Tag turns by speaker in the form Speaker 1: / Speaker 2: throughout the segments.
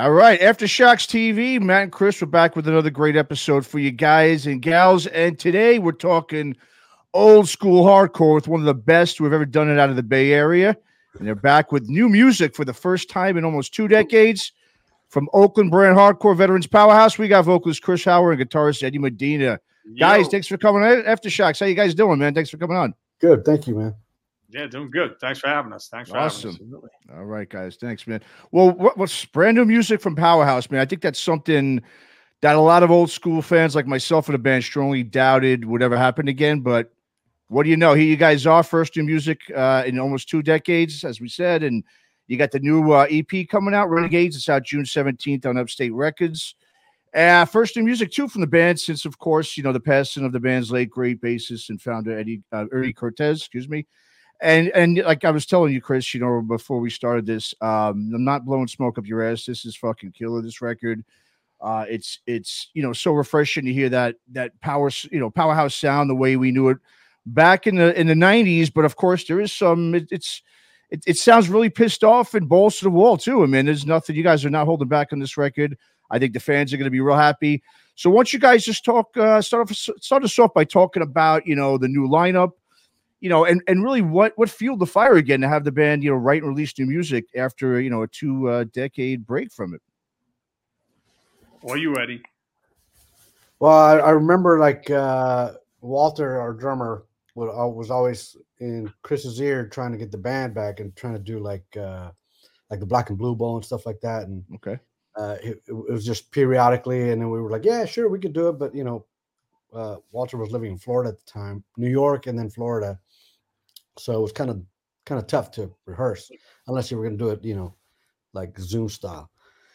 Speaker 1: All right, Aftershocks TV, Matt and Chris, we're back with another great episode for you guys and gals. And today we're talking old school hardcore with one of the best who have ever done it out of the Bay Area. And they're back with new music for the first time in almost two decades. From Oakland brand hardcore veterans powerhouse, we got vocalist Cris Hower and guitarist Eddie Medina. Guys, thanks for coming on. Aftershocks, how you guys doing, man? Thanks for coming on.
Speaker 2: Good, thank you, man.
Speaker 3: Yeah, doing good. Thanks for having us. Thanks for
Speaker 1: Awesome.
Speaker 3: having us.
Speaker 1: All right, guys. Thanks, man. Well, what, what's brand new music from Powerhouse, man? I think that's something that a lot of old school fans like myself and the band strongly doubted would ever happen again. But what do you know? Here you guys are, first new music uh, in almost two decades, as we said, and you got the new uh, EP coming out, Renegades. It's out June seventeenth on Upstate Records. Uh, first new music too from the band, since of course you know the passing of the band's late great bassist and founder Eddie uh, Eddie Cortez. Excuse me and and like I was telling you, Chris, you know, before we started this, um, I'm not blowing smoke up your ass. This is fucking killer. This record, uh, it's it's you know so refreshing to hear that that power, you know, powerhouse sound the way we knew it back in the in the '90s. But of course, there is some. It, it's it, it sounds really pissed off and balls to the wall too. I mean, there's nothing. You guys are not holding back on this record. I think the fans are going to be real happy. So once you guys just talk, uh, start off start us off by talking about you know the new lineup you know, and and really what what fueled the fire again to have the band, you know, write and release new music after you know a two uh, decade break from it.
Speaker 3: Well, you ready?
Speaker 2: Well, I, I remember like uh, Walter, our drummer, would, uh, was always in Chris's ear trying to get the band back and trying to do like uh, like the Black and Blue Bowl and stuff like that. And
Speaker 1: okay,
Speaker 2: uh, it, it was just periodically, and then we were like, yeah, sure, we could do it, but you know, uh, Walter was living in Florida at the time, New York, and then Florida so it was kind of kind of tough to rehearse unless you were going to do it, you know, like Zoom style.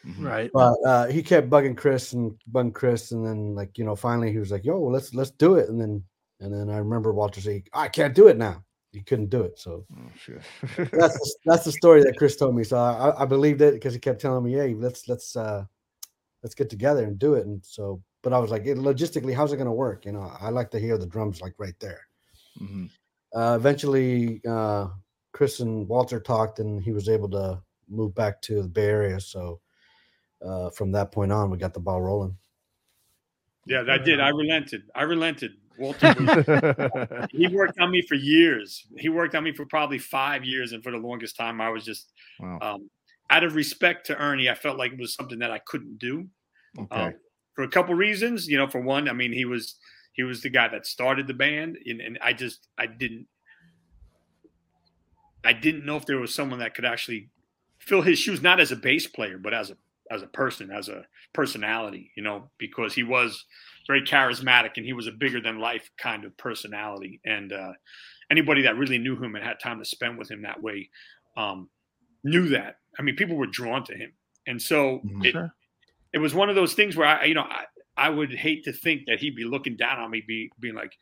Speaker 4: Mm-hmm. Right.
Speaker 2: But uh, he kept bugging Chris and bugging Chris, and then like you know, finally he was like, "Yo, let's let's do it." And then and then I remember Walter saying, "I can't do it now." He couldn't do it, so
Speaker 1: oh,
Speaker 2: that's that's the story that Chris told me. So I, I believed it because he kept telling me, "Hey, let's let's uh let's get together and do it." And so, but I was like, logistically, how's it going to work? You know, I like to hear the drums like right there.
Speaker 1: Mm-hmm
Speaker 2: uh, eventually uh, Chris and Walter talked, and he was able to move back to the Bay Area. So uh, from that point on, we got the ball rolling.
Speaker 3: Yeah, I did. I relented. I relented. Walter, he worked on me for years. He worked on me for probably five years, and for the longest time, I was just wow. um, out of respect to Ernie. I felt like it was something that I couldn't do.
Speaker 1: Okay. Um,
Speaker 3: for a couple reasons, you know, for one, I mean, he was he was the guy that started the band, and, and I just I didn't I didn't know if there was someone that could actually fill his shoes, not as a bass player, but as a as a person, as a personality, you know, because he was very charismatic and he was a bigger than life kind of personality. And uh, anybody that really knew him and had time to spend with him that way um, knew that. I mean, people were drawn to him, and so mm-hmm. it, it was one of those things where I, you know, I, I would hate to think that he'd be looking down on me, be, being like,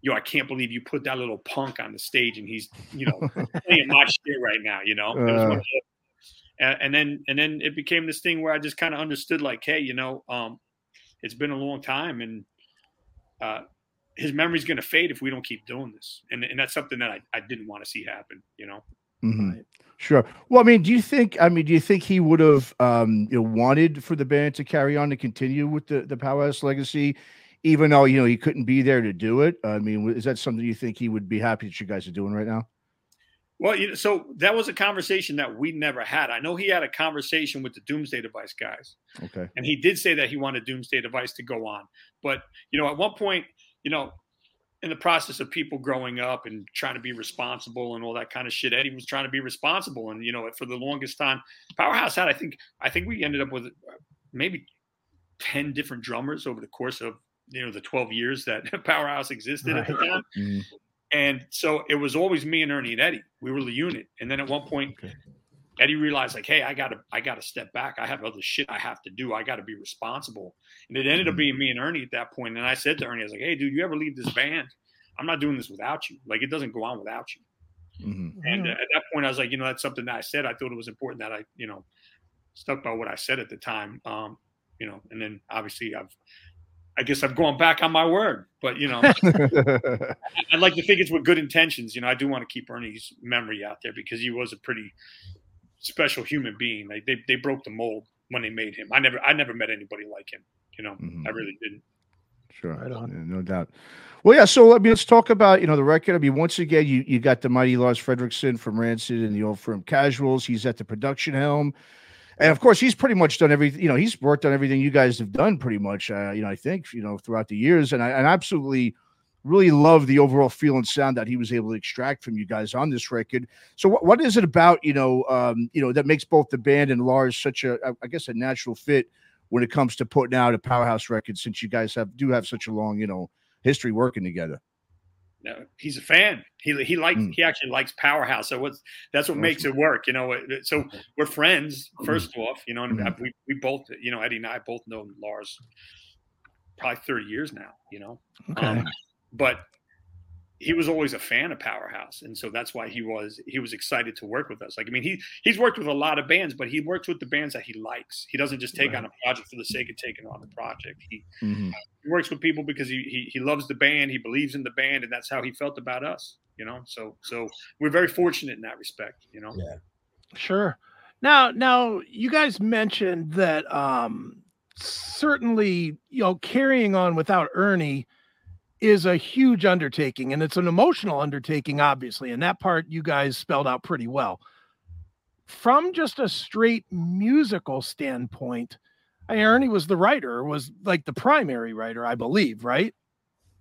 Speaker 3: yo, I can't believe you put that little punk on the stage and he's, you know, playing my shit right now, you know? Uh, and, and, then, and then it became this thing where I just kind of understood like, Hey, you know, um, it's been a long time and, uh, his memory's going to fade if we don't keep doing this. And, and that's something that I, I didn't want to see happen, you know?
Speaker 1: Mm-hmm. Right. Sure. Well, I mean, do you think? I mean, do you think he would have, um, you know, wanted for the band to carry on to continue with the the Powerhouse legacy, even though you know he couldn't be there to do it? I mean, is that something you think he would be happy that you guys are doing right now?
Speaker 3: Well, you know, so that was a conversation that we never had. I know he had a conversation with the Doomsday Device guys.
Speaker 1: Okay.
Speaker 3: And he did say that he wanted Doomsday Device to go on, but you know, at one point, you know, in the process of people growing up and trying to be responsible and all that kind of shit, Eddie was trying to be responsible. And you know, for the longest time, Powerhouse had I think I think we ended up with maybe ten different drummers over the course of you know the twelve years that Powerhouse existed right. at the time. Mm-hmm. And so it was always me and Ernie and Eddie. We were the unit. And then at one point, okay. Eddie realized like, hey, I gotta I gotta step back. I have other shit I have to do. I gotta be responsible. And it ended up mm-hmm. being me and Ernie at that point. And I said to Ernie, I was like, hey, dude, you ever leave this band? I'm not doing this without you. Like it doesn't go on without you.
Speaker 1: Mm-hmm.
Speaker 3: And uh, at that point, I was like, you know, that's something that I said. I thought it was important that I, you know, stuck by what I said at the time. Um, you know, and then obviously I've I guess I've gone back on my word, but you know, I'd like to think it's with good intentions. You know, I do want to keep Ernie's memory out there because he was a pretty special human being. Like they, they broke the mold when they made him. I never I never met anybody like him. You know,
Speaker 1: Mhm.
Speaker 3: I really didn't.
Speaker 1: Sure,
Speaker 4: Right on.
Speaker 1: Yeah, no doubt. Well, yeah. So I mean, let's talk about you know the record. I mean, once again, you you got the mighty Lars Fredriksen from Rancid and the Old Firm Casuals. He's at the production helm, and of course, he's pretty much done everything. You know, he's worked on everything you guys have done, pretty much. Uh, you know, I think you know throughout the years, and I and absolutely really love the overall feel and sound that he was able to extract from you guys on this record. So, what, what is it about you know um, you know that makes both the band and Lars such a I guess a natural fit when it comes to putting out a powerhouse record? Since you guys have do have such a long you know history working together.
Speaker 3: No, he's a fan. He he likes
Speaker 1: Mm.
Speaker 3: he actually likes Powerhouse. So what's that's what makes it work. You know, so we're friends first off. You know, and
Speaker 1: Mhm.
Speaker 3: we we both you know Eddie and I both know Lars probably thirty years now. You know,
Speaker 4: Okay.
Speaker 3: Um, but he was always a fan of Powerhouse, and so that's why he was he was excited to work with us. Like I mean, he he's worked with a lot of bands, but he works with the bands that he likes. He doesn't just take
Speaker 4: Right.
Speaker 3: on a project for the sake of taking on a project. He
Speaker 1: Mhm.
Speaker 3: he works with people because he, he he loves the band, he believes in the band, and that's how he felt about us. You know, so so we're very fortunate in that respect. You know,
Speaker 2: Yeah.
Speaker 4: Sure. Now, now you guys mentioned that um certainly, you know, carrying on without Ernie is a huge undertaking and it's an emotional undertaking obviously, and that part you guys spelled out pretty well. From just a straight musical standpoint, I mean, Ernie was the writer, was like the primary writer, I believe, right?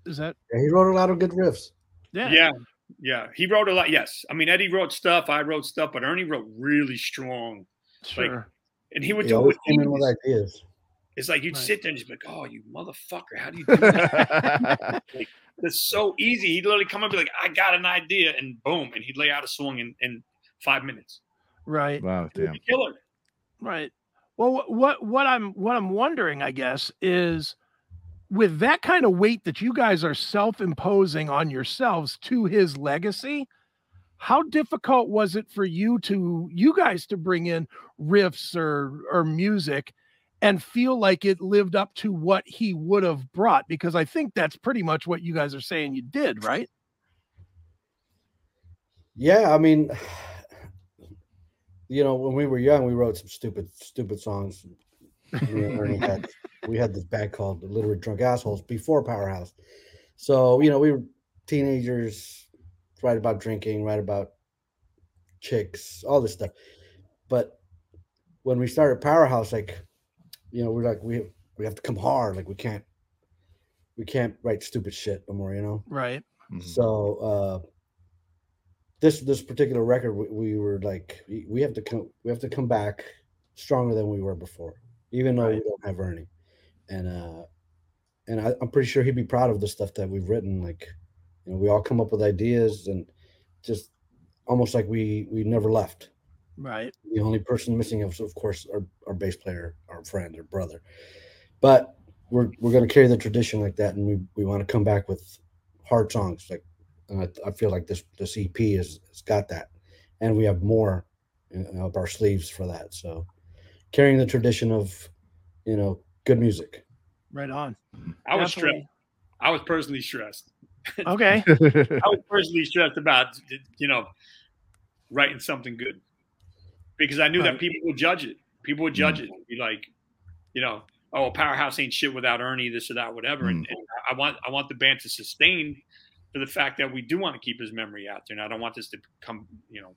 Speaker 4: Is that
Speaker 2: Yeah, he wrote a lot of good riffs.
Speaker 4: yeah.
Speaker 3: yeah, yeah. He wrote a lot. Yes, I mean Eddie wrote stuff, I wrote stuff, but Ernie wrote really strong,
Speaker 4: Sure.
Speaker 3: and he would
Speaker 2: He
Speaker 3: do it
Speaker 2: always
Speaker 3: with
Speaker 2: came in with ideas.
Speaker 3: It's like you'd
Speaker 4: Right.
Speaker 3: sit there and just be like, "Oh, you motherfucker! How do you do that?" It's so easy. He'd literally come up and be like, "I got an idea," and boom, and he'd lay out a song in in five minutes.
Speaker 4: right.
Speaker 1: wow, damn.
Speaker 3: killer.
Speaker 4: Right. Well, what what I'm what I'm wondering, I guess, is with that kind of weight that you guys are self-imposing on yourselves to his legacy, how difficult was it for you to you guys to bring in riffs or or music and feel like it lived up to what he would have brought? Because I think that's pretty much what you guys are saying you did, right?
Speaker 2: Yeah, I mean, you know, when we were young, we wrote some stupid, stupid songs. Ernie had we had this band called the Literary Drunk Assholes before Powerhouse. So you know, we were teenagers, write about drinking, write about chicks, all this stuff. But when we started Powerhouse, like, you know, we're like we we have to come hard. Like we can't we can't write stupid shit no more. You know.
Speaker 4: Right.
Speaker 1: Mhm.
Speaker 2: So uh, this this particular record, we, we were like, we, we have to come, we have to come back stronger than we were before, even though we don't have Ernie. And uh, and I, I'm pretty sure he'd be proud of the stuff that we've written. Like, you know, we all come up with ideas and just almost like we we never left.
Speaker 4: Right.
Speaker 2: The only person missing is, of course, our, our bass player, our friend, or brother. But we're we're going to carry the tradition like that, and we, we want to come back with hard songs. Like, and I, I feel like this this EP has, has got that, and we have more in- up our sleeves for that. So, carrying the tradition of, you know, good music.
Speaker 4: Right on.
Speaker 3: I was stressed. I was personally stressed.
Speaker 4: Okay.
Speaker 3: I was personally stressed about you know writing something good because I knew
Speaker 4: Right.
Speaker 3: that people would judge it. People would judge it and be like, you know, oh, Powerhouse ain't shit without Ernie, this or that, whatever. And, and I want I want the band to sustain for the fact that we do want to keep his memory out there, and I don't want this to come, you know,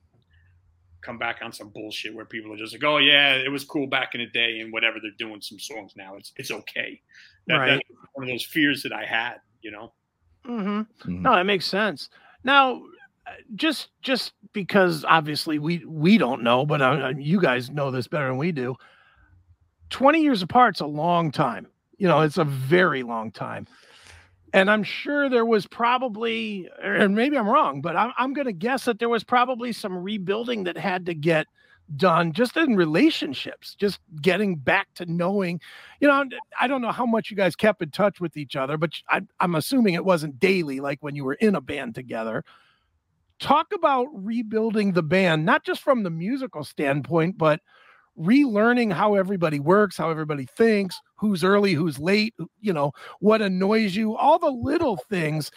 Speaker 3: come back on some bullshit where people are just like, oh yeah, it was cool back in the day, and whatever they're doing some songs now, it's it's okay. That,
Speaker 4: Right.
Speaker 3: That's one of those fears that I had, you know.
Speaker 4: Mm-hmm.
Speaker 1: Mhm.
Speaker 4: No, that makes sense. Now, just just because obviously we we don't know, but uh, you guys know this better than we do. Twenty years apart's a long time. You know, it's a very long time. And I'm sure there was probably, and maybe I'm wrong, but I'm, I'm going to guess that there was probably some rebuilding that had to get done just in relationships, just getting back to knowing, you know, I don't know how much you guys kept in touch with each other, but I, I'm assuming it wasn't daily like when you were in a band together. Talk about rebuilding the band, not just from the musical standpoint, but relearning how everybody works, how everybody thinks, who's early, who's late, you know, what annoys you, all the little things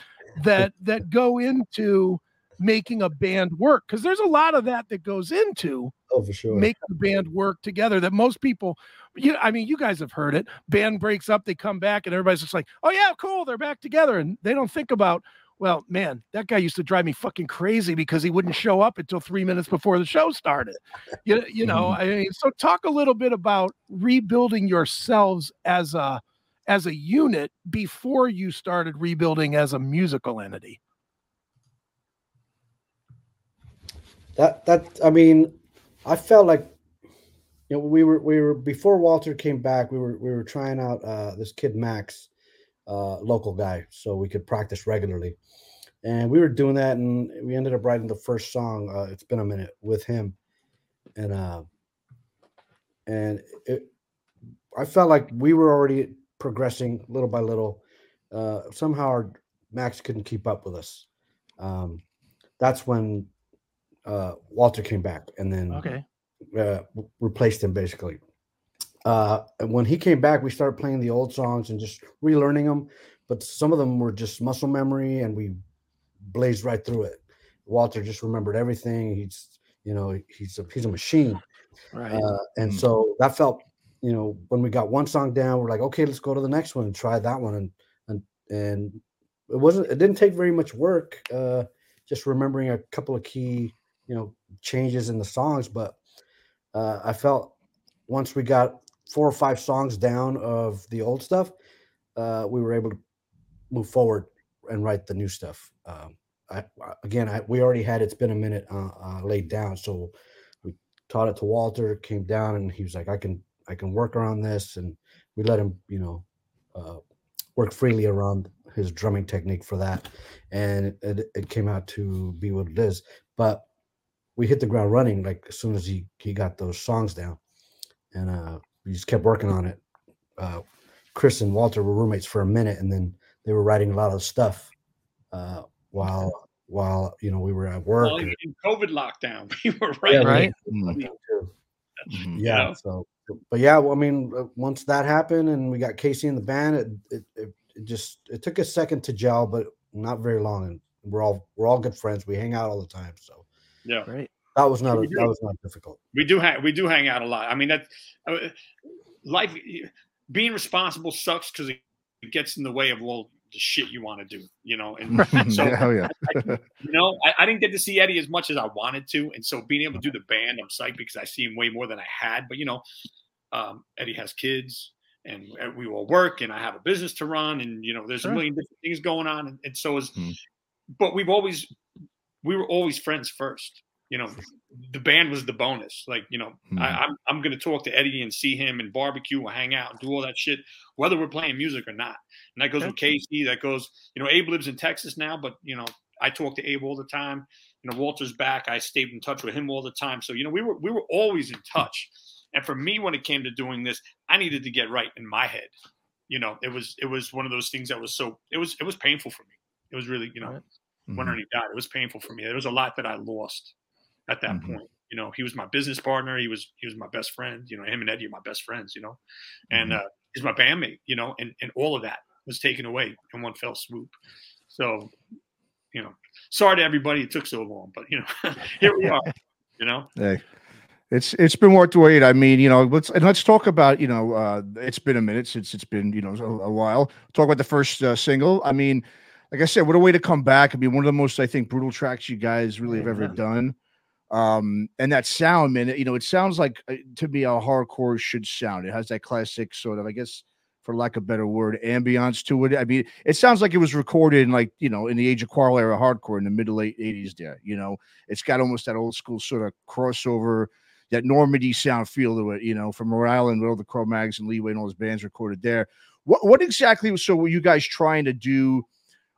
Speaker 4: that that go into making a band work because there's a lot of that that goes into
Speaker 2: Oh, for sure.
Speaker 4: make the band work together that most people you i mean you guys have heard it band breaks up they come back and everybody's just like oh yeah cool they're back together and they don't think about well man that guy used to drive me fucking crazy because he wouldn't show up until three minutes before the show started. You, you know i mean so talk a little bit about rebuilding yourselves as a as a unit before you started rebuilding as a musical entity.
Speaker 2: That that I mean, I felt like you know we were we were before Walter came back. We were we were trying out uh, this kid Max, uh, local guy, so we could practice regularly, and we were doing that, and we ended up writing the first song. Uh, it's been a minute with him, and uh, and it, I felt like we were already progressing little by little. Uh, somehow our Max couldn't keep up with us. Um, that's when uh, Walter came back and then
Speaker 4: okay
Speaker 2: uh, replaced him basically. Uh, when he came back, we started playing the old songs and just relearning them. But some of them were just muscle memory, and we blazed right through it. Walter just remembered everything. He's, you know, he's a he's a machine.
Speaker 4: right
Speaker 2: Uh, and
Speaker 1: Mm.
Speaker 2: so that felt, you know, when we got one song down, we're like, okay, let's go to the next one and try that one. And and and it wasn't, it didn't take very much work. Uh, just remembering a couple of key, you know, changes in the songs. But uh, I felt once we got four or five songs down of the old stuff, uh, we were able to move forward and write the new stuff. Um, I, again, I, we already had it's been a minute uh, uh, laid down, so we taught it to Walter. Came down and he was like, "I can, I can work around this," and we let him, you know, uh, work freely around his drumming technique for that, and it, it came out to be what it is. But we hit the ground running like as soon as he he got those songs down, and uh, we just kept working on it. Uh, Chris and Walter were roommates for a minute, and then they were writing a lot of stuff uh, while while you know we were at work.
Speaker 3: Well,
Speaker 2: and-
Speaker 3: in COVID lockdown, we were
Speaker 2: Yeah,
Speaker 3: right.
Speaker 4: right.
Speaker 1: Mm-hmm.
Speaker 2: yeah
Speaker 3: know?
Speaker 2: so but yeah well, i mean uh, once that happened and we got casey in the band it, it, it, it just it took a second to gel but not very long and we're all we're all good friends we hang out all the time so
Speaker 3: Yeah.
Speaker 4: Great.
Speaker 2: That was not a,
Speaker 3: do.
Speaker 2: that was not difficult
Speaker 3: we do hang we do hang out a lot. I mean that uh, life being responsible sucks because it gets in the way of all the shit you want to do, you know. And so
Speaker 1: yeah, hell yeah.
Speaker 3: you know, I, I didn't get to see Eddie as much as I wanted to, and so being able to do the band, I'm psyched because I see him way more than I had. But you know, um, Eddie has kids, and uh, we all work, and I have a business to run, and you know, there's
Speaker 4: Sure.
Speaker 3: a million different things going on, and, and so is.
Speaker 1: Hmm.
Speaker 3: But we've always, we were always friends first. You know, the band was the bonus. Like you know,
Speaker 1: Hmm.
Speaker 3: I, I'm I'm gonna talk to Eddie and see him and barbecue and hang out and do all that shit, whether we're playing music or not. And that goes with Casey. That goes, you know, Abe lives in Texas now, but you know, I talk to Abe all the time. You know, Walter's back. I stayed in touch with him all the time. So you know, we were we were always in touch. And for me, when it came to doing this, I needed to get right in my head. You know, it was it was one of those things that was so it was it was painful for me. It was really you know
Speaker 4: Right.
Speaker 3: when
Speaker 1: Mhm.
Speaker 3: Ernie died, it was painful for me. There was a lot that I lost at that
Speaker 1: Mhm.
Speaker 3: point. You know, he was my business partner. He was he was my best friend. You know, him and Eddie are my best friends. You know, and uh, he's my bandmate. You know, and and all of that was taken away in one fell swoop. So, you know, sorry to everybody it took so long, but you know, here we are. You know,
Speaker 1: Hey, it's it's been worth the wait. I mean, you know, let's and let's talk about you know, uh, it's been a minute since it's been you know a, a while. Talk about the first uh, single. I mean, like I said, what a way to come back. I mean, one of the most I think brutal tracks you guys really have ever
Speaker 4: Amen.
Speaker 1: done. Um, and that sound, man, you know, it sounds like uh, to me how hardcore should sound. It has that classic sort of, I guess, for lack of a better word, ambiance to it. I mean, it sounds like it was recorded in like you know in the age of quarrel era hardcore in the middle late '80s. There, you know, it's got almost that old school sort of crossover, that Normandy sound feel to it. You know, from Rhode Island, with all the Cro-Mags and Leeway and all those bands recorded there. What what exactly? So were you guys trying to do?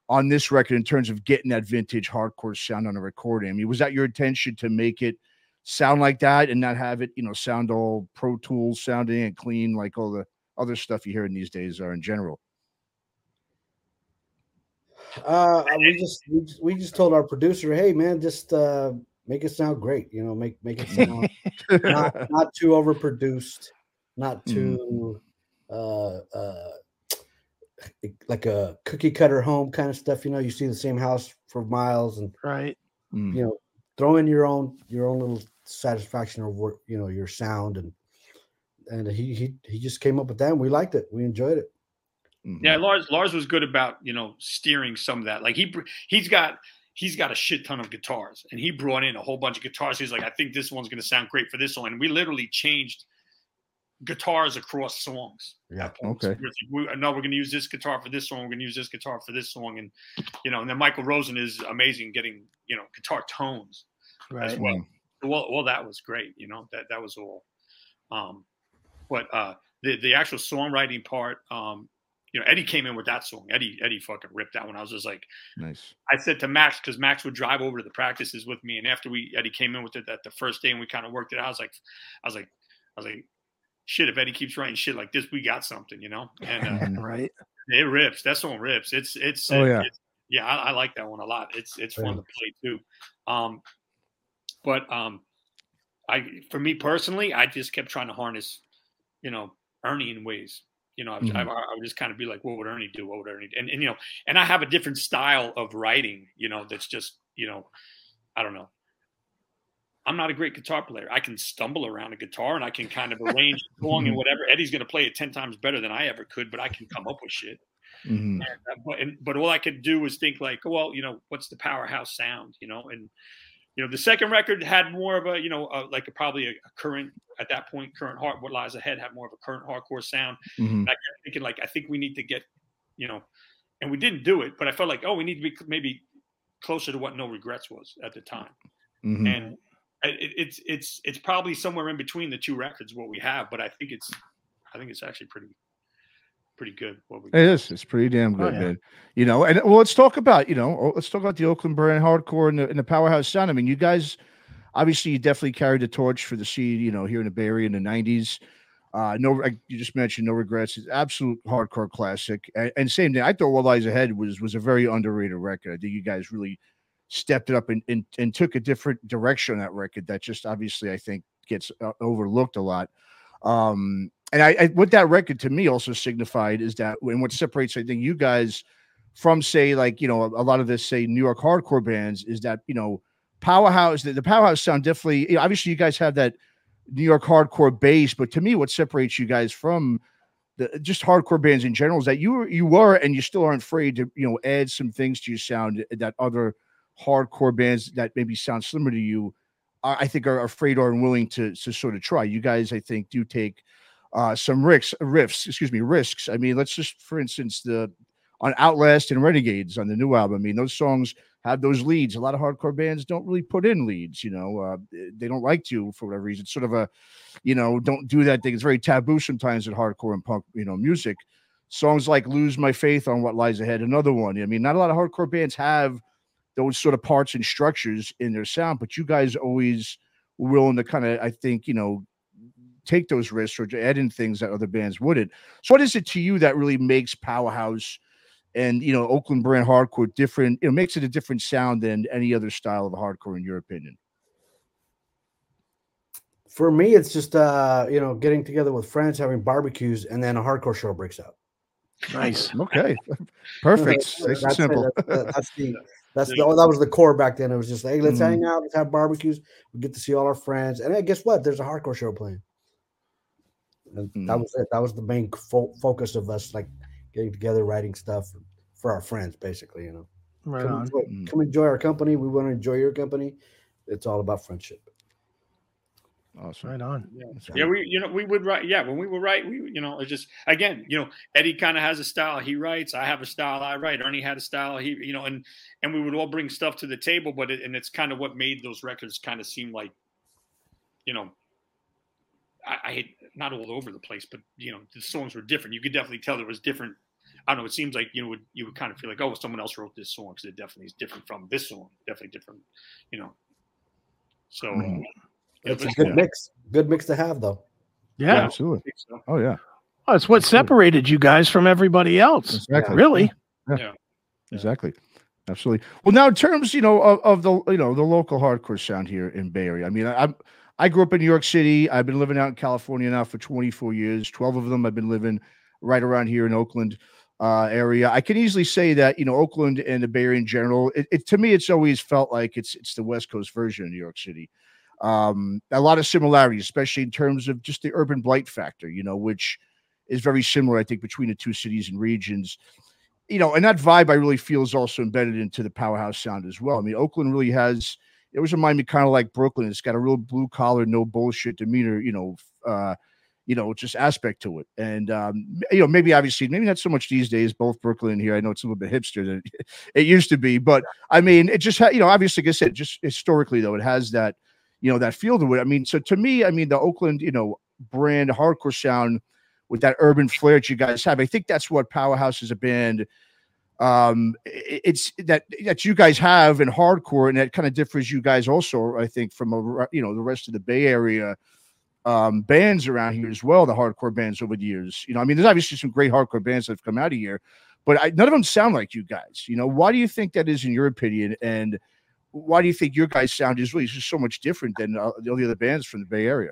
Speaker 1: On this record, in terms of getting that vintage hardcore sound on a recording, I mean, was that your intention to make it sound like that and not have it, you know, sound all Pro Tools sounding and clean like all the other stuff you hear in these days are in general.
Speaker 2: uh we just we just, we just told our producer hey man just uh make it sound great you know make make it sound not not too overproduced not too uh uh like a cookie cutter home kind of stuff you know you see the same house for miles and
Speaker 4: Right.
Speaker 1: Mm.
Speaker 2: you know, throw in your own your own little satisfaction of what you know your sound and and he he he just came up with that and we liked it. We enjoyed it.
Speaker 1: Mhm.
Speaker 3: Yeah, Lars Lars was good about you know steering some of that. Like he he's got he's got a shit ton of guitars, and he brought in a whole bunch of guitars. He's like, I think this one's going to sound great for this one, and we literally changed guitars across songs.
Speaker 2: Yeah.
Speaker 1: Okay.
Speaker 3: We, no, we're going to use this guitar for this song. We're going to use this guitar for this song, and you know, and then Michael Rosen is amazing getting you know guitar tones as well. Well, well, that was great. You know, that that was all. Um, but uh, the the actual songwriting part, um, you know, Eddie came in with that song. Eddie Eddie fucking ripped that one. I was just like,
Speaker 1: Nice.
Speaker 3: I said to Max because Max would drive over to the practices with me, and after we Eddie came in with it that the first day and we kind of worked it out, I was like, I was like, I was like, shit. If Eddie keeps writing shit like this, we got something, you know. And uh.
Speaker 4: Right.
Speaker 3: it rips. That song rips. It's it's
Speaker 1: Oh, yeah.
Speaker 3: it's- yeah. I, I like that one a lot. It's it's fun to play too. Um, but um, I for me personally, I just kept trying to harness, you know, Ernie in ways. You know, I,
Speaker 1: Mhm.
Speaker 3: I, I would just kind of be like, what would Ernie do? What would Ernie? Do? And and you know, and I have a different style of writing. You know, that's just you know, I don't know. I'm not a great guitar player. I can stumble around a guitar and I can kind of arrange a song and whatever. Eddie's going to play it 10 times better than I ever could, but I can come up with shit.
Speaker 1: Mhm.
Speaker 3: Uh, but and, but all I could do was think like, well, you know, what's the powerhouse sound, you know? And you know, the second record had more of a, you know, uh, like a, probably a, a current at that point, current heart. What lies ahead had more of a current hardcore sound.
Speaker 1: Mhm.
Speaker 3: I kept thinking like, I think we need to get, you know, and we didn't do it, but I felt like, oh, we need to be maybe closer to what No Regrets was at the time
Speaker 1: Mhm.
Speaker 3: and it, it's it's it's probably somewhere in between the two records what we have but i think it's i think it's actually pretty pretty good what we
Speaker 1: It is. It's pretty damn
Speaker 4: Oh,
Speaker 1: good,
Speaker 4: yeah.
Speaker 1: man. You know, and well, let's talk about you know, oh, let's talk about the Oakland brand hardcore and the, and the powerhouse sound. I mean, you guys, obviously, you definitely carried the torch for the scene. You know, here in the Bay Area in the '90s. Uh, no, you just mentioned, no regrets. It's absolute hardcore classic. And, and same thing. I thought What Lies Ahead was was a very underrated record. I think you guys really stepped it up and, and and took a different direction on that record. That just obviously I think gets uh, overlooked a lot. Um, and I, I what that record to me also signified is that when what separates I think you guys from say like you know a, a lot of this say New York hardcore bands is that you know powerhouse the, the powerhouse sound definitely you know, obviously you guys have that New York hardcore base, but to me what separates you guys from the just hardcore bands in general is that you you were and you still aren't afraid to you know add some things to your sound that other hardcore bands that maybe sound similar to you I think are afraid or unwilling to to sort of try. You guys I think do take uh some risks riffs excuse me risks. I mean let's just for instance the on outlast and renegades on the new album i mean those songs have those leads. A lot of hardcore bands don't really put in leads you know uh, they don't like to for whatever reason. It's sort of a you know don't do that thing. It's very taboo sometimes in hardcore and punk you know music. Songs like lose my faith on what lies ahead another one. I mean not a lot of hardcore bands have those sort of parts and structures in their sound but you guys always were willing to kind of i think you know take those risks or add in things that other bands wouldn't. So what is it to you that really makes Powerhouse and you know Oakland brand hardcore different? It makes it a different sound than any other style of hardcore, in your opinion.
Speaker 2: For me, it's just uh, you know, getting together with friends, having barbecues, and then a hardcore show breaks out.
Speaker 4: Nice.
Speaker 1: Okay, perfect.
Speaker 2: That's
Speaker 1: Nice and simple.
Speaker 2: That's, the- that's the that's the, that was the core back then. It was just hey, let's
Speaker 1: Mhm.
Speaker 2: hang out, let's have barbecues, we get to see all our friends, and hey, guess what? There's a hardcore show playing. And that was it. That was the main fo- focus of us, like getting together, writing stuff for our friends, basically. You know,
Speaker 4: Right
Speaker 2: come
Speaker 4: on.
Speaker 2: enjoy,
Speaker 1: Mm.
Speaker 2: come enjoy our company. We want to enjoy your company. It's all about friendship.
Speaker 1: Awesome.
Speaker 4: Right on.
Speaker 1: That's
Speaker 3: yeah we you know we would write yeah when we were right we you know it's just again you know eddie kind of has a style he writes i have a style i write ernie had a style he you know and and we would all bring stuff to the table but it, and it's kind of what made those records kind of seem like you know I, I hate not all over the place but you know the songs were different you could definitely tell there was different I don't know. It seems like you know would you would kind of feel like, oh, someone else wrote this song because it definitely is different from this song. Definitely different, you know. So
Speaker 1: Mhm.
Speaker 3: Yeah,
Speaker 2: It's a good
Speaker 1: Yeah.
Speaker 2: mix. Good mix to have, though.
Speaker 1: Yeah,
Speaker 4: Yeah.
Speaker 1: absolutely.
Speaker 3: So.
Speaker 1: Oh yeah,
Speaker 4: Oh, it's what separated you guys from everybody else.
Speaker 1: exactly.
Speaker 4: Really? Yeah.
Speaker 1: Exactly. Absolutely. Well, now in terms, you know, of, of the you know the local hardcore sound here in Bay Area. I mean, I, I'm I grew up in New York City. I've been living out in California now for 24 years. 12 of them I've been living right around here in Oakland. uh, area. I can easily say that you know Oakland and the Bay Area in general. It, it, to me, it's always felt like it's it's the West Coast version of New York City. Um, a lot of similarities, especially in terms of just the urban blight factor. You know, which is very similar, I think, between the two cities and regions. You know, and that vibe I really feel is also embedded into the powerhouse sound as well. I mean, Oakland really has. It was remind me kind of like Brooklyn. It's got a real blue collar, no bullshit demeanor. You know, uh, you know, just aspect to it. And um, you know, maybe obviously, maybe not so much these days. Both Brooklyn here, I know it's a little bit hipster than it used to be, but I mean, it just ha- you know, obviously, like I said, just historically though, it has that you know that to it. I mean, so to me, I mean, the Oakland, you know, brand hardcore sound with that urban flair that you guys have, I think that's what Powerhouse is a band um it's that that you guys have in hardcore and that kind of differs you guys also i think from a you know the rest of the bay area um, bands around here as well, the hardcore bands over the years. You know, I mean, there's obviously some great hardcore bands that have come out of here, but I, none of them sound like you guys. You know, why do you think that is in your opinion? And why do you think your guys' sound is really just so much different than uh, the other bands from the Bay Area?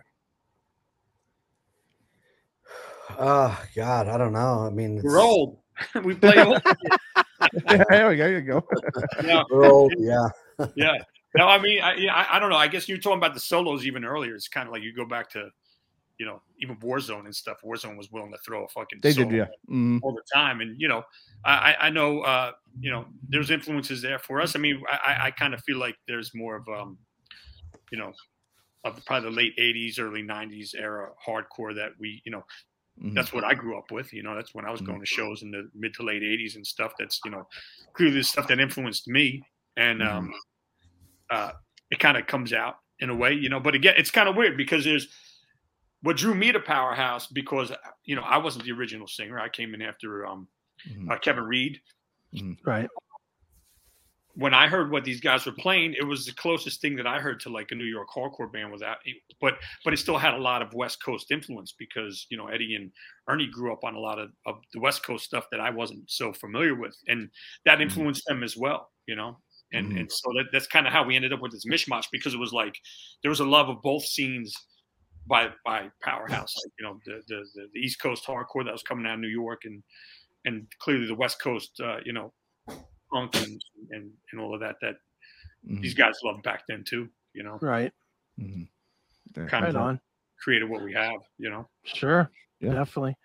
Speaker 2: Oh God, I don't know. I mean,
Speaker 3: we're old. we play old.
Speaker 1: there we go. you go.
Speaker 2: yeah. We're old. Yeah.
Speaker 3: yeah no, I mean, I, I don't know. I guess you're talking about the solos even earlier. It's kind of like you go back to, you know, even Warzone and stuff. Warzone was willing to throw a fucking
Speaker 1: they did, yeah, mm-hmm.
Speaker 3: all the time. And you know, I I know, uh, you know, there's influences there for us. I mean, I I kind of feel like there's more of um, you know, of probably the late '80s, early '90s era hardcore that we, you know, Mm-hmm. That's what I grew up with. You know, that's when I was mm-hmm. going to shows in the mid to late '80s and stuff. That's you know, clearly the stuff that influenced me. And um, mm-hmm uh, it kind of comes out in a way, you know. But again, it's kind of weird because there's what drew me to Powerhouse because you know I wasn't the original singer. I came in after um, mm-hmm. uh, Kevin Reed.
Speaker 4: Mm-hmm. Right.
Speaker 3: When I heard what these guys were playing, it was the closest thing that I heard to like a New York hardcore band without, but but it still had a lot of West Coast influence because you know Eddie and Ernie grew up on a lot of, of the West Coast stuff that I wasn't so familiar with, and that mm-hmm. influenced mm-hmm. them as well. You know, and mm-hmm. and so that, that's kind of how we ended up with this mishmash because it was like there was a love of both scenes by by powerhouse like, you know the, the, the east coast hardcore that was coming out of new york and and clearly the west coast uh, you know punk and, and and all of that that mm-hmm. these guys loved back then too you know
Speaker 4: right
Speaker 3: mm-hmm. kind right of on created what we have you know
Speaker 4: sure yeah. definitely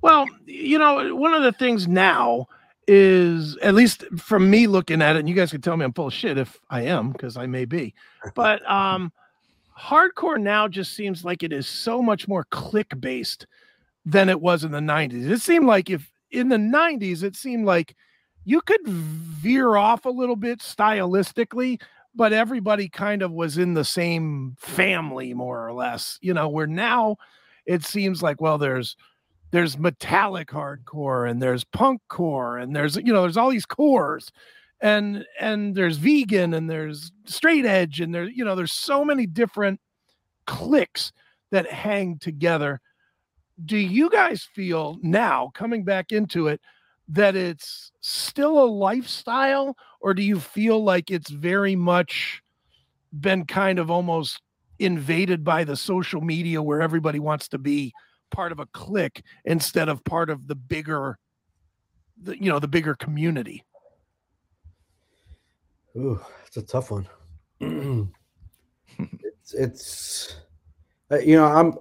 Speaker 4: well you know one of the things now is at least from me looking at it, and you guys can tell me I'm full of shit if I am, because I may be. But um hardcore now just seems like it is so much more click based than it was in the 90s. It seemed like if in the 90s, it seemed like you could veer off a little bit stylistically, but everybody kind of was in the same family, more or less. You know, where now it seems like, well, there's there's metallic hardcore and there's punk core and there's you know there's all these cores and and there's vegan and there's straight edge and there's you know there's so many different clicks that hang together. Do you guys feel now coming back into it that it's still a lifestyle or do you feel like it's very much been kind of almost invaded by the social media where everybody wants to be part of a clique instead of part of the bigger the, you know the bigger community
Speaker 2: Ooh, it's a tough one it's it's uh, you know i'm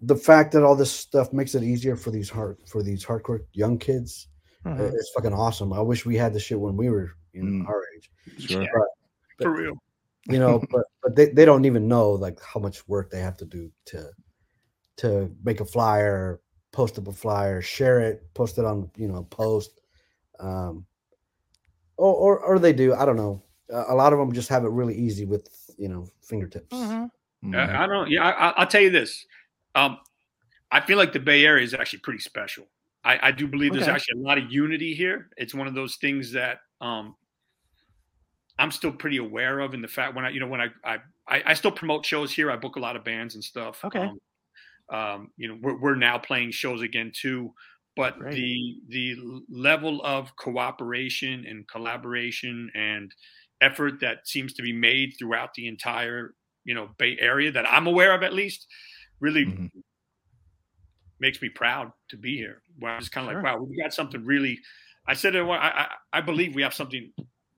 Speaker 2: the fact that all this stuff makes it easier for these hard for these hardcore young kids mm-hmm. it's fucking awesome i wish we had the shit when we were you know mm. our age
Speaker 3: sure. yeah, but, but, for real
Speaker 2: you know but but they, they don't even know like how much work they have to do to to make a flyer, post up a flyer, share it, post it on you know post, um, or, or or they do. I don't know. A lot of them just have it really easy with you know fingertips.
Speaker 3: Mm-hmm. Mm-hmm. I don't. Yeah, I, will tell you this. Um, I feel like the Bay Area is actually pretty special. I, I do believe okay. there's actually a lot of unity here. It's one of those things that um, I'm still pretty aware of in the fact when I, you know, when I, I, I, still promote shows here. I book a lot of bands and stuff.
Speaker 4: Okay. Um,
Speaker 3: um, you know, we're, we're now playing shows again too. But Great. the the level of cooperation and collaboration and effort that seems to be made throughout the entire you know Bay Area that I'm aware of at least really mm-hmm. makes me proud to be here. Where I'm just kind of
Speaker 4: Sure.
Speaker 3: like, wow, we got something really. I said, it, I, I I believe we have something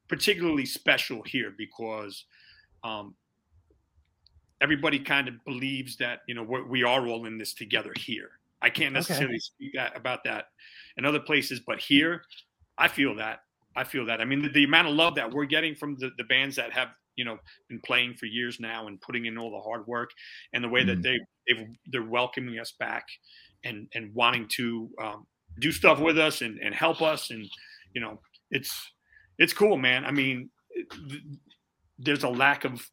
Speaker 3: particularly special here because um, everybody kind of believes that you know we're, we are all in this together here. I can't
Speaker 4: Okay.
Speaker 3: necessarily speak that, about that in other places, but here, I feel that. I feel that. I mean, the, the amount of love that we're getting from the, the bands that have you know been playing for years now and putting in all the hard work, and the way that
Speaker 1: Mhm.
Speaker 3: they they've, they're welcoming us back and and wanting to um, do stuff with us and, and help us, and you know, it's it's cool, man. I mean, th- there's a lack of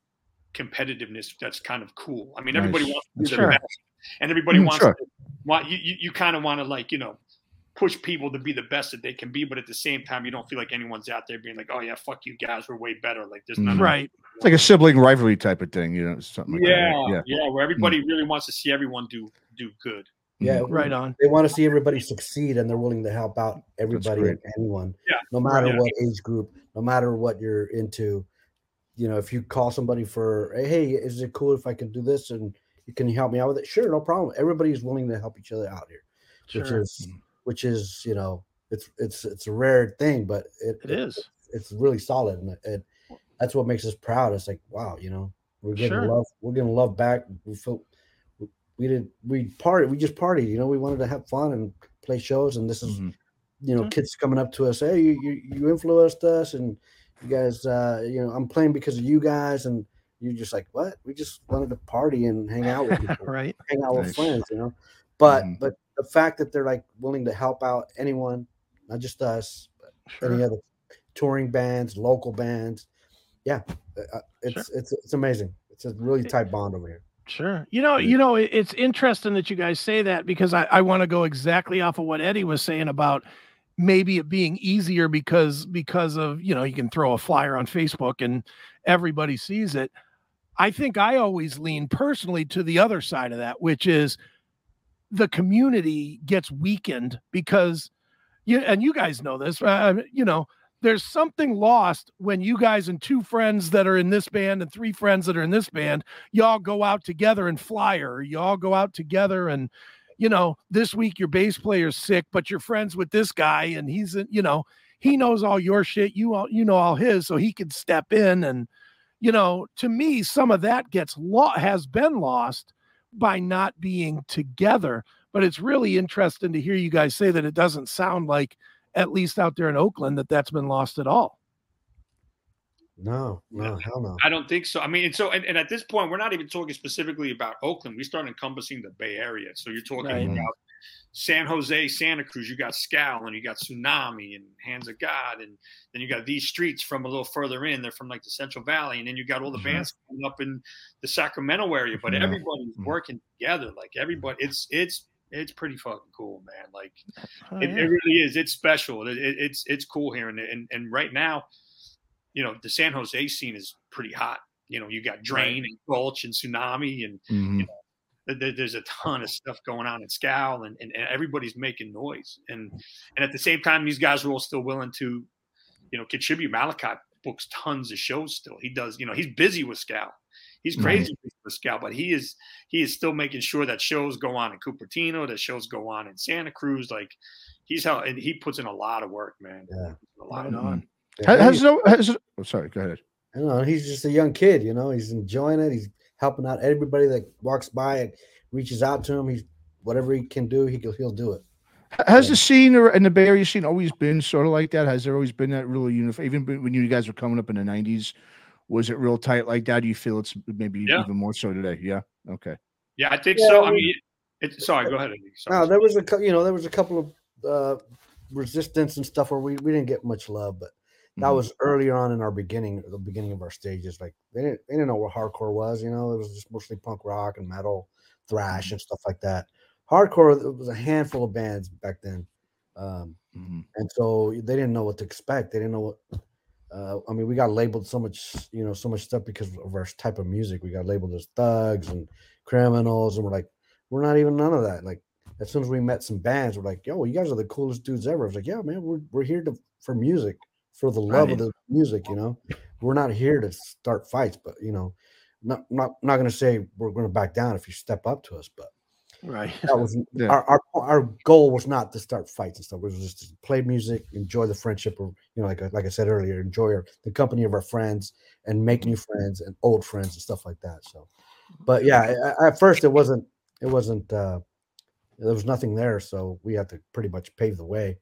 Speaker 3: competitiveness that's kind of cool. I mean, everybody wants to do
Speaker 4: Sure.
Speaker 3: their best, and everybody
Speaker 1: Mm,
Speaker 3: wants
Speaker 1: sure.
Speaker 3: to want you. You, you kind of want to like you know push people to be the best that they can be, but at the same time, you don't feel like anyone's out there being like, "Oh yeah, fuck you guys, we're way better." Like there's none of
Speaker 4: Right.
Speaker 1: It's like a sibling rivalry type of thing, you know, something like
Speaker 3: yeah,
Speaker 1: that. right?
Speaker 3: yeah, where everybody really wants to see everyone do do good.
Speaker 2: Yeah,
Speaker 1: Mhm.
Speaker 4: Right on.
Speaker 2: They want to see everybody succeed, and they're willing to help out everybody and anyone,
Speaker 3: Yeah,
Speaker 2: no matter
Speaker 3: yeah.
Speaker 2: what age group, no matter what you're into. You know, if you call somebody for, hey, is it cool if I can do this and can you help me out with it? Sure, no problem. Everybody's willing to help each other out here, which is, which is, you know, it's it's it's a rare thing, but it,
Speaker 4: It is.
Speaker 2: it's really solid, and it, that's what makes us proud. It's like, wow, you know, we're getting
Speaker 4: Sure.
Speaker 2: love, we're getting love back. We feel we- we did we party, we just partied. You know, we wanted to have fun and play shows, and this is
Speaker 1: Mhm.
Speaker 2: you know
Speaker 4: Okay.
Speaker 2: kids coming up to us, hey, you you, you influenced us, and you guys, uh, you know, I'm playing because of you guys, and you're just like, what? We just wanted to party and hang out with people
Speaker 4: right.
Speaker 2: hang out with friends, you know. But
Speaker 1: Mhm.
Speaker 2: but the fact that they're like willing to help out anyone, not just us, but
Speaker 4: Sure.
Speaker 2: any other touring bands, local bands, yeah, uh, it's it's it's amazing. It's a really tight bond over here.
Speaker 4: Sure. You know, you know, it's interesting that you guys say that because I, I want to go exactly off of what Eddie was saying about maybe it being easier because because of you know you can throw a flyer on Facebook and everybody sees it. I think I always lean personally to the other side of that, which is the community gets weakened because you and you guys know this. Uh, you know, there's something lost when you guys and two friends that are in this band and three friends that are in this band y'all go out together and flyer y'all go out together and you know this week your bass player's sick but you're friends with this guy and he's you know he knows all your shit you all you know all his so he can step in and you know to me some of that gets lo- has been lost by not being together but it's really interesting to hear you guys say that it doesn't sound like at least out there in oakland that that's been lost at all
Speaker 2: No, no, hell no.
Speaker 3: I don't think so. I mean, and so and, and at this point, we're not even talking specifically about Oakland. We start encompassing the Bay Area. So you're talking
Speaker 4: Right.
Speaker 3: about mm-hmm. San Jose, Santa Cruz. You got Scowl and you got Sunami and Hands of God, and then you got these streets from a little further in. They're from like the Central Valley, and then you got all the
Speaker 1: Mhm.
Speaker 3: bands coming up in the Sacramento area. But mm-hmm.
Speaker 1: Yeah.
Speaker 3: everybody's
Speaker 1: mm-hmm.
Speaker 3: working together. Like everybody, it's it's it's pretty fucking cool, man. Like
Speaker 4: Oh,
Speaker 3: it,
Speaker 4: yeah.
Speaker 3: it really is. It's special. It, it, it's it's cool here, and, and and right now, you know, the San Jose scene is pretty hot. You know, you got Drain and Gulch and Sunami, and
Speaker 1: Mhm.
Speaker 3: th- th- there's a ton of stuff going on in Scowl, and, and, and everybody's making noise. And and at the same time, these guys are all still willing to, you know, contribute. Malachi books tons of shows still. He does. You know, he's busy with Scowl. He's crazy busy with Scowl, but he is he is still making sure that shows go on in Cupertino, that shows go on in Santa Cruz. Like he's how and he puts in a lot of work, man.
Speaker 2: Yeah.
Speaker 3: A lot
Speaker 4: Right
Speaker 3: of
Speaker 4: on.
Speaker 1: Ha-
Speaker 2: Yeah,
Speaker 1: Has, no, has, oh, sorry, go ahead.
Speaker 2: I don't know. He's just a young kid, you know. He's enjoying it. He's helping out everybody that walks by and reaches out to him. He's whatever he can do, he he'll do it.
Speaker 1: Has
Speaker 2: Yeah.
Speaker 1: the scene or in the Bay Area scene always been sort of like that? Has there always been that really uniform? Even when you guys were coming up in the '90s, was it real tight like that? Do you feel it's maybe
Speaker 3: Yeah.
Speaker 1: even more so today? Yeah. Okay.
Speaker 3: Yeah, I think
Speaker 2: Yeah,
Speaker 3: so.
Speaker 2: I
Speaker 3: I
Speaker 2: mean-
Speaker 3: mean, it, sorry, go ahead. Sorry.
Speaker 2: No, there was a you know there was a couple of uh, resistance and stuff where we, we didn't get much love, but that
Speaker 1: Mhm.
Speaker 2: was earlier on in our beginning, the beginning of our stages. Like they didn't they didn't know what hardcore was. You know, it was just mostly punk rock and metal, thrash and stuff like that. Hardcore it was a handful of bands back then, um,
Speaker 1: Mhm.
Speaker 2: and so they didn't know what to expect. They didn't know what. Uh, I mean, we got labeled so much, you know, so much stuff because of our type of music. We got labeled as thugs and criminals, and we're like, we're not even none of that. Like, as soon as we met some bands, we're like, yo, you guys are the coolest dudes ever. I was like, yeah, man, we're we're here to for music, for the love
Speaker 1: Right.
Speaker 2: of the music, you know. We're not here to start fights, but you know, not not not gonna say we're gonna back down if you step up to us, but
Speaker 4: Right.
Speaker 2: That was
Speaker 1: Yeah.
Speaker 2: our, our our goal was not to start fights and stuff. It was just to play music, enjoy the friendship, or you know, like I- like I said earlier, enjoy our, the company of our friends and make new friends and old friends and stuff like that. So, but yeah, at first it wasn't it wasn't uh there was nothing there, so we had to pretty much pave the way.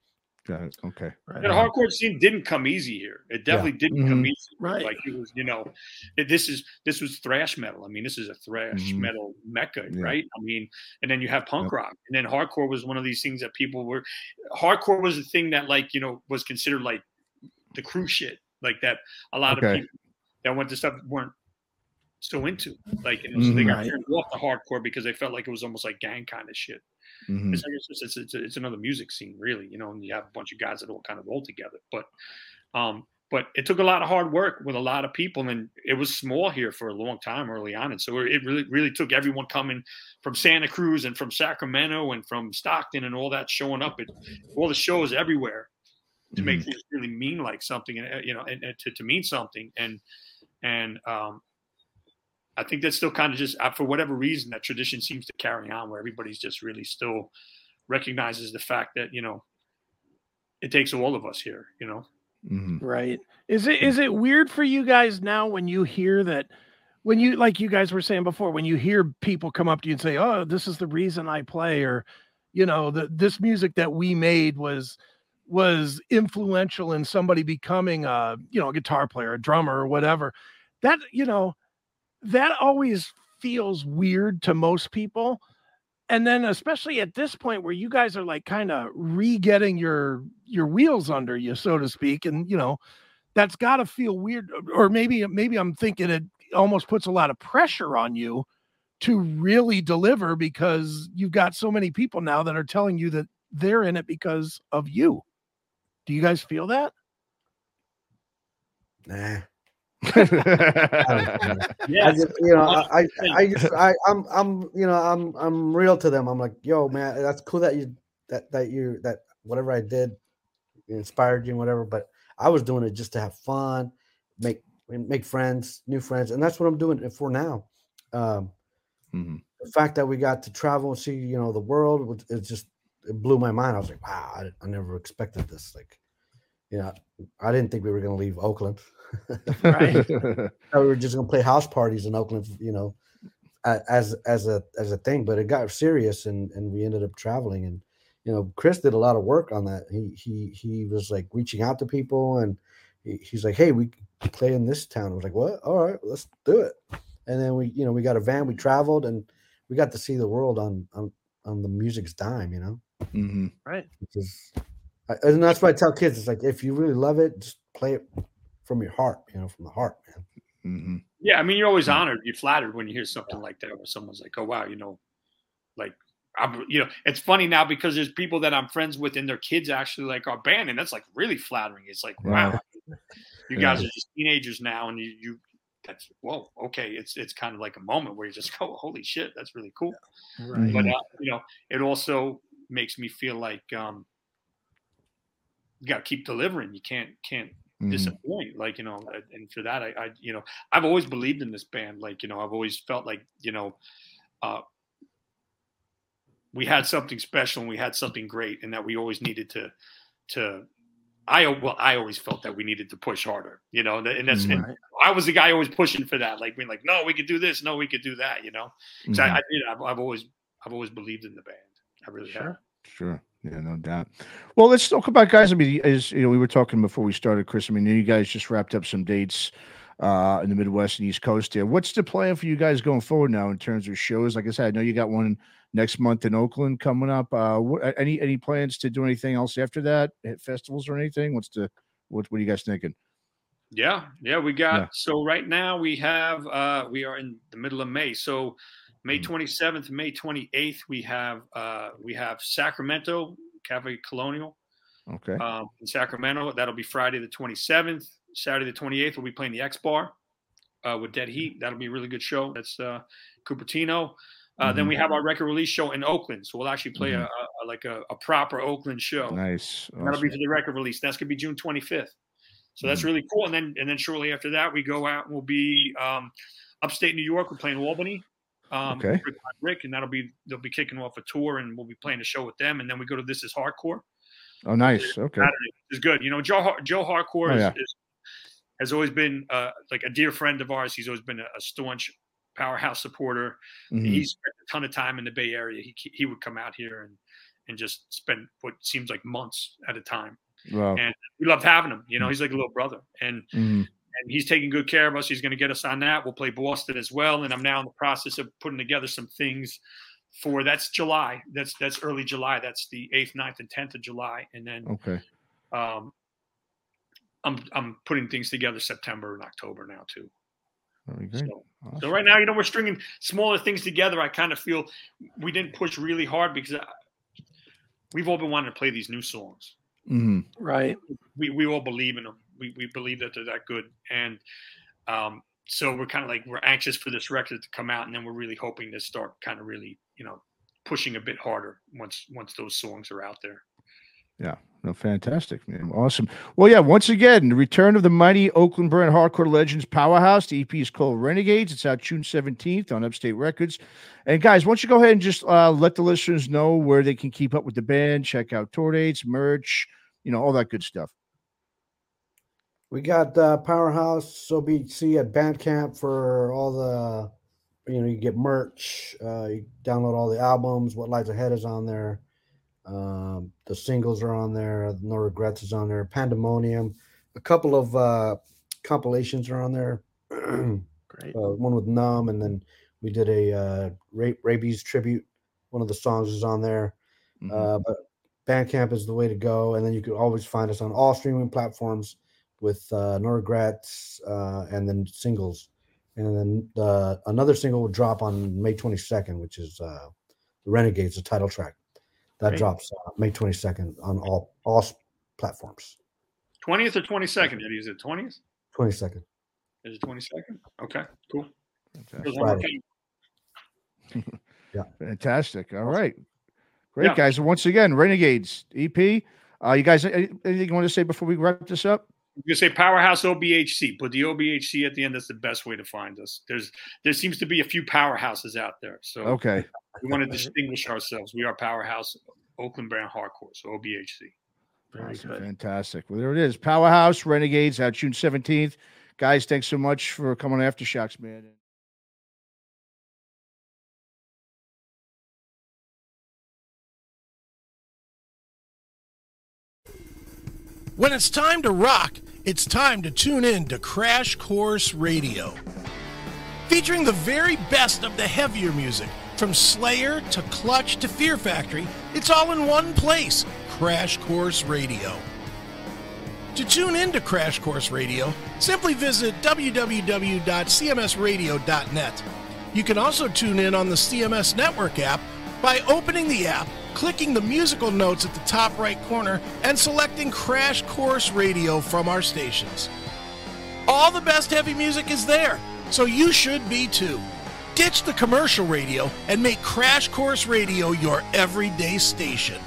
Speaker 1: Got it. Okay.
Speaker 4: Right.
Speaker 3: The hardcore scene didn't come easy here. It definitely didn't come
Speaker 1: Mhm.
Speaker 3: easy.
Speaker 4: Right.
Speaker 3: Like it was, you know, it, this is this was thrash metal. I mean, this is a thrash
Speaker 1: Mhm.
Speaker 3: metal mecca,
Speaker 1: Yeah.
Speaker 3: right? I mean, and then you have punk
Speaker 1: Yep.
Speaker 3: rock, and then hardcore was one of these things that people were. Hardcore was the thing that, like, you know, was considered like the crew shit, like that. A lot of people that went to stuff weren't so into, like, and so they got
Speaker 4: Right.
Speaker 3: turned off the hardcore because they felt like it was almost like gang kind of shit.
Speaker 1: Mhm.
Speaker 3: It's, like it's, just- it's, it's, it's another music scene, really, you know, and you have a bunch of guys that all kind of roll together. But, um, but it took a lot of hard work with a lot of people, and it was small here for a long time early on, and so it really, really took everyone coming from Santa Cruz and from Sacramento and from Stockton and all that showing up at all the shows everywhere to make things really mean like something, and uh, you know, and, and to, to mean something, and and um, I think that's still kind of just uh, for whatever reason that tradition seems to carry on, where everybody's just really still recognizes the fact that you know it takes all of us here. You know,
Speaker 1: Mhm.
Speaker 4: Right. Is it is it weird for you guys now when you hear that when you like you guys were saying before when you hear people come up to you and say, "Oh, this is the reason I play," or you know, the this music that we made was was influential in somebody becoming a you know a guitar player, a drummer, or whatever. That you know, that always feels weird to most people. And then especially at this point where you guys are like kind of re-getting your your wheels under you, so to speak, and you know, that's got to feel weird. Or maybe maybe I'm thinking it almost puts a lot of pressure on you to really deliver because you've got so many people now that are telling you that they're in it because of you. Do you guys feel that?
Speaker 2: Nah.
Speaker 1: Mm-hmm.
Speaker 2: I
Speaker 3: yeah,
Speaker 2: just, you know, I, I, I, just, I, I'm, I'm, you know, I'm, I'm real to them. I'm like, yo, man, that's cool that you, that, that you, that whatever I did inspired you and whatever. But I was doing it just to have fun, make, make friends, new friends, and that's what I'm doing it for now. Um,
Speaker 1: Mhm.
Speaker 2: the fact that we got to travel and see, you know, the world, it just, it blew my mind. I was like, wow, I, I never expected this. Like, you know, I didn't think we were going to leave Oakland.
Speaker 4: Right.
Speaker 2: we were just gonna play house parties in Oakland, you know, as as a as a thing. But it got serious, and and we ended up traveling. And you know, Cris did a lot of work on that. He he he was like reaching out to people, and he, he's like, "Hey, we play in this town." I was like, "What? All right, let's do it." And then we, you know, we got a van, we traveled, and we got to see the world on on on the music's dime. You know,
Speaker 1: Mhm.
Speaker 4: Right.
Speaker 2: which is, I- and that's why I tell kids, it's like if you really love it, just play it from your heart. You know, from the heart, man.
Speaker 1: Mhm.
Speaker 3: yeah. I mean, you're always honored, you're flattered when you hear something like that, where someone's like, "Oh wow," you know, like. I'm, you know, it's funny now because there's people that I'm friends with and their kids actually like our band, and that's like really flattering. It's like, wow, you guys are just teenagers now, and you, you that's whoa, okay. It's it's kind of like a moment where you just go, holy shit, that's really cool.
Speaker 4: Right.
Speaker 3: But uh, you know, it also makes me feel like um, you got to keep delivering. You can't can't
Speaker 1: Mhm.
Speaker 3: disappoint. Like you know, uh, and for that, I, I you know, I've always believed in this band. Like you know, I've always felt like you know, uh, we had something special and we had something great, and that we always needed to to. I well, I always felt that we needed to push harder, you know, and that's and I was the guy always pushing for that, like being like, no, we could do this, no, we could do that, you know. So
Speaker 1: Mhm.
Speaker 3: I, I did. I've, I've always, I've always believed in the band. I really have.
Speaker 4: Sure.
Speaker 1: Yeah, no doubt. Well, let's talk about guys. I mean, as you know, we were talking before we started, Cris. I mean, you guys just wrapped up some dates uh in the Midwest and East Coast there. What's the plan for you guys going forward now in terms of shows? Like I said, I know you got one next month in Oakland coming up. Uh what any any plans to do anything else after that? Hit festivals or anything? What's the what what are you guys thinking?
Speaker 3: Yeah, yeah, we got.
Speaker 1: Yeah.
Speaker 3: So right now we have, uh we are in the middle of May. So May
Speaker 1: Mhm.
Speaker 3: twenty seventh, May twenty eighth, we have, uh we have Sacramento Cafe Colonial
Speaker 1: Okay.
Speaker 3: um, in Sacramento. That'll be Friday the twenty seventh. Saturday the twenty eighth, we'll be playing the X Bar uh, with Dead Heat. That'll be a really good show. That's uh, Cupertino. Uh, Then
Speaker 1: Mhm.
Speaker 3: we have our record release show in Oakland. So we'll actually play
Speaker 1: Mhm.
Speaker 3: a, a, like a, a proper Oakland show.
Speaker 1: nice.
Speaker 3: That'll be for the record release. That's gonna be June 25th. So that's
Speaker 1: Mhm.
Speaker 3: really cool. And then and then shortly after that, we go out and we'll be um, upstate New York. We're playing Albany Um,
Speaker 1: Okay.
Speaker 3: Rick, and that'll be they'll be kicking off a tour, and we'll be playing a show with them, and then we go to This Is Hardcore.
Speaker 1: Oh, nice. Okay.
Speaker 3: Is good. You know, Joe Joe Hardcore
Speaker 1: Oh, yeah.
Speaker 3: is, has always been uh, like a dear friend of ours. He's always been a, a staunch powerhouse supporter.
Speaker 1: Mhm.
Speaker 3: He spent a ton of time in the Bay Area. He he would come out here and and just spend what seems like months at a time.
Speaker 1: Wow.
Speaker 3: And we loved having him. You
Speaker 1: Mm.
Speaker 3: know, he's like a little brother, and
Speaker 1: Mhm.
Speaker 3: And he's taking good care of us. He's going to get us on that. We'll play Boston as well, and I'm now in the process of putting together some things for that's July. That's that's early July. That's the eighth, 9th, and tenth of July, and then
Speaker 1: Okay.
Speaker 3: um, I'm I'm putting things together September and October now too.
Speaker 1: Very good.
Speaker 3: So,
Speaker 1: Awesome.
Speaker 3: so right now, you know, we're stringing smaller things together. I kind of feel we didn't push really hard because I, we've all been wanting to play these new songs.
Speaker 1: Mhm.
Speaker 5: Right.
Speaker 3: We we all believe in them. We we believe that they're that good, and um, so we're kind of like we're anxious for this record to come out, and then we're really hoping to start kind of really you know pushing a bit harder once once those songs are out there. Yeah.
Speaker 1: No, fantastic, man. Awesome. Well, yeah, once again, the return of the mighty Oakland brand hardcore legends powerhouse. The EP is called Renegades. It's out June 17th on Upstate Records. And guys, why don't you go ahead and just uh, let the listeners know where they can keep up with the band, check out tour dates, merch, you know, all that good stuff.
Speaker 2: We got uh, Powerhouse OBC at Bandcamp for all the, you know, you get merch, uh, you download all the albums. What Lies Ahead is on there. Um, the singles are on there. No Regrets is on there. Pandemonium. A couple of uh, compilations are on there. uh,
Speaker 5: Great.
Speaker 2: one with Numb, and then we did a uh, Ra- Rabies tribute. One of the songs is on there.
Speaker 1: Mhm.
Speaker 2: Uh, but Bandcamp is the way to go, and then you can always find us on all streaming platforms with uh, No Regrets, uh, and then singles, and then uh, another single will drop on May 22nd, which is uh, Renegades, the title track. That
Speaker 5: Great.
Speaker 2: drops uh, May 22nd on all all platforms.
Speaker 3: Twentieth or twenty second? Is it twentieth?
Speaker 2: 22nd.
Speaker 3: Is it twenty second? Okay, cool.
Speaker 1: Fantastic.
Speaker 3: There's one more
Speaker 2: Friday.
Speaker 3: thing.
Speaker 1: Fantastic. All right. Great,
Speaker 3: Yeah.
Speaker 1: guys. Once again, Renegades EP. Uh, you guys, anything you want to say before we wrap this up?
Speaker 3: You can say Powerhouse OBHC. Put the OBHC at the end. That's the best way to find us. There's there seems to be a few powerhouses out there, so
Speaker 1: Okay.
Speaker 3: we want to distinguish ourselves. We are Powerhouse Oakland Brand Hardcore, so OBHC.
Speaker 5: Very
Speaker 1: Awesome.
Speaker 5: good.
Speaker 1: Fantastic. Well, there it is. Powerhouse Renegades out June 17th. Guys, thanks so much for coming on Aftershocks, man.
Speaker 4: When it's time to rock, it's time to tune in to Crash Course Radio. Featuring the very best of the heavier music, from Slayer to Clutch to Fear Factory, it's all in one place Crash Course Radio. To tune in to Crash Course Radio, simply visit www.cmsradio.net. You can also tune in on the CMS Network app by opening the app, clicking the musical notes at the top right corner, and selecting Crash Course Radio from our stations. All the best heavy music is there, so you should be too. Ditch the commercial radio and make Crash Course Radio your everyday station.